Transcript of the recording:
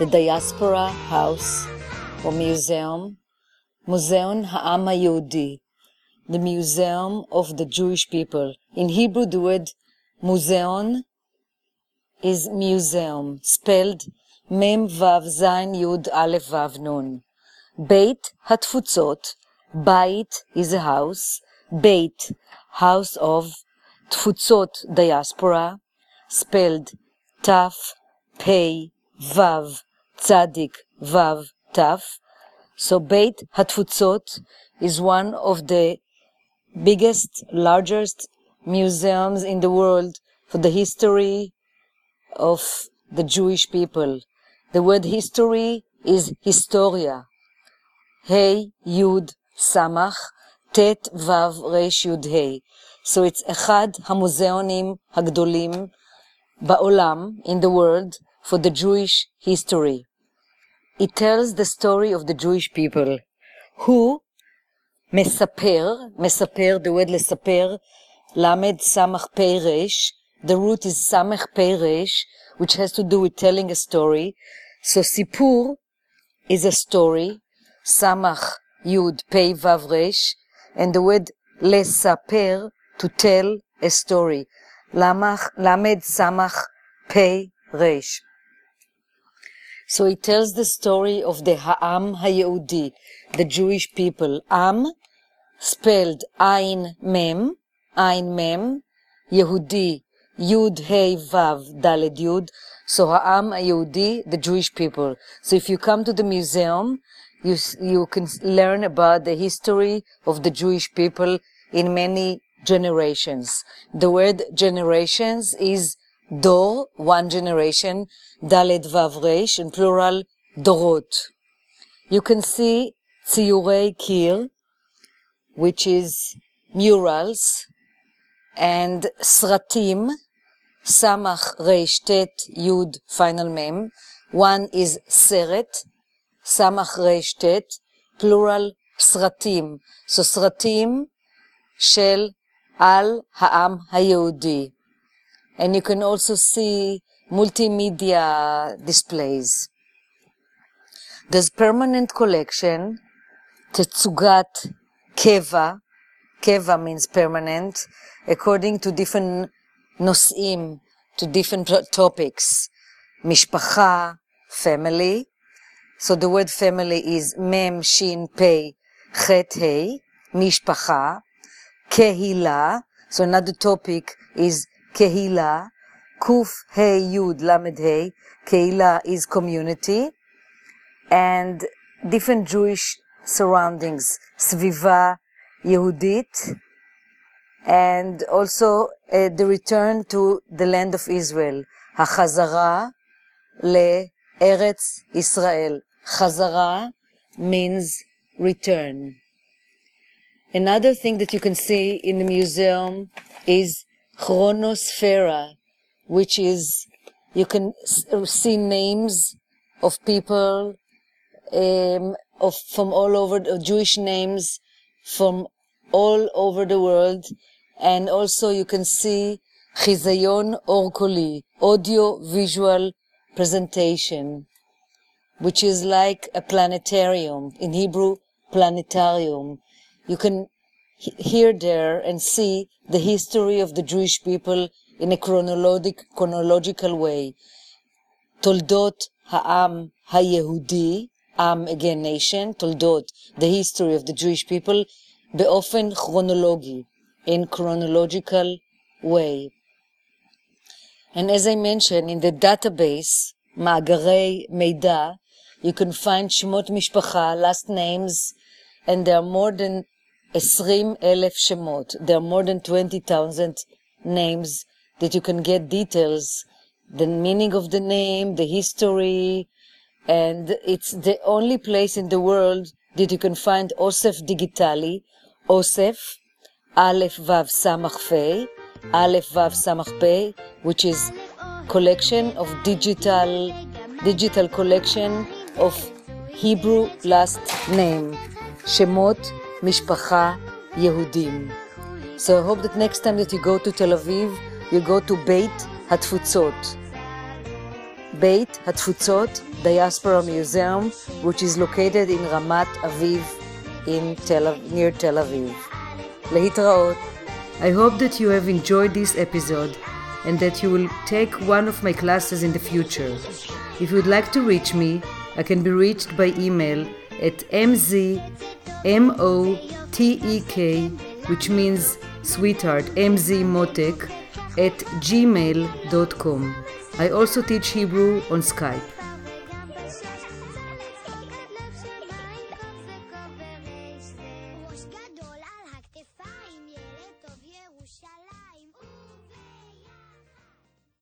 the Diaspora House or Museum, Museon Ha'am Yehudi, the Museum of the Jewish People. In Hebrew, the word Museon is museum, spelled Mem Vav Zain Yud Aleph Vav Nun. Beit Hatfutzot, Beit is a house, Beit, house of Tfutzot diaspora, spelled Taf Pei Vav צדיק ו' ת'. So בית התפוצות is one of the biggest, largest museums in the world for the history of the Jewish people. The word history is historia. Hey, Yud, Samach, Tet, Vav, Resh, Yud, Hey. So it's אחד המוזיאונים הגדולים בעולם, in the world, for the Jewish history. It tells the story of the Jewish people, who מספר, מספר, the word לספר, למד סמך פי רש, the root is סמך פי רש, which has to do with telling a story. So סיפור is a story, סמך יוד פי וו רש, and the word לספר, to tell a story. למד סמך פי רש. So it tells the story of the Ha'am HaYehudi, the Jewish people. Am, spelled Ein Mem, Ein Mem, Yehudi, Yud Hey Vav Daled Yud. So Ha'am HaYehudi, the Jewish people. So if you come to the museum, you, you can learn about the history of the Jewish people in many generations. The word generations is dor, one generation, Daled Vav Resh, in plural, dorot. You can see ציורי קיר, which is murals, and סרטים, סמך רש טט יוד final mem. One is סרט, סמך רש טט, plural סרטים. So סרטים של על העם היהודי. And you can also see multimedia displays. There's permanent collection, Tetsugat Keva. Keva means permanent, according to different nos'im, to different topics. Mishpacha, family. So the word family is mem, shin, pei, chet, hey. Mishpacha. Kehila. So another topic is Kehila, Kuf Hey Yud Lamed Hey, Kehila is community, and different Jewish surroundings, Sviva Yehudit, and also uh, the return to the land of Israel, Hachazara le Eretz Israel. Chazara means return. Another thing that you can see in the museum is chronosphera, which is you can see names of people um, of from all over Jewish names from all over the world, and also you can see chizayon orkoli, audio visual presentation, which is like a planetarium in Hebrew, planetarium. You can hear there and see the history of the Jewish people in a chronologic, chronological way. תולדות העם היהודי, עם again nation, תולדות, the history of the Jewish people, באופן כרונולוגי, in chronological way. And as I mentioned, in the database, מאגרי מידע, you can find שמות משפחה, last names, and there are more than 20,000 שמות. There are more than 20,000 names that you can get details, the meaning of the name, the history, and it's the only place in the world that you can find Osef Digitali, Osef, Aleph Vav Samach Pei, Aleph Vav Samach Pei, which is collection of digital, digital collection of Hebrew last name, Shemot Mishpacha Yehudim. So I hope that next time that you go to Tel Aviv, you go to Beit Hatfutsot, Beit Hatfutsot Diaspora Museum, which is located in Ramat Aviv, in Tel, near Tel Aviv. Lehitraot. I hope that you have enjoyed this episode and that you will take one of my classes in the future. If you'd like to reach me, I can be reached by email at mzmotek, which means sweetheart, mzmotek, at gmail.com. I also teach Hebrew on Skype.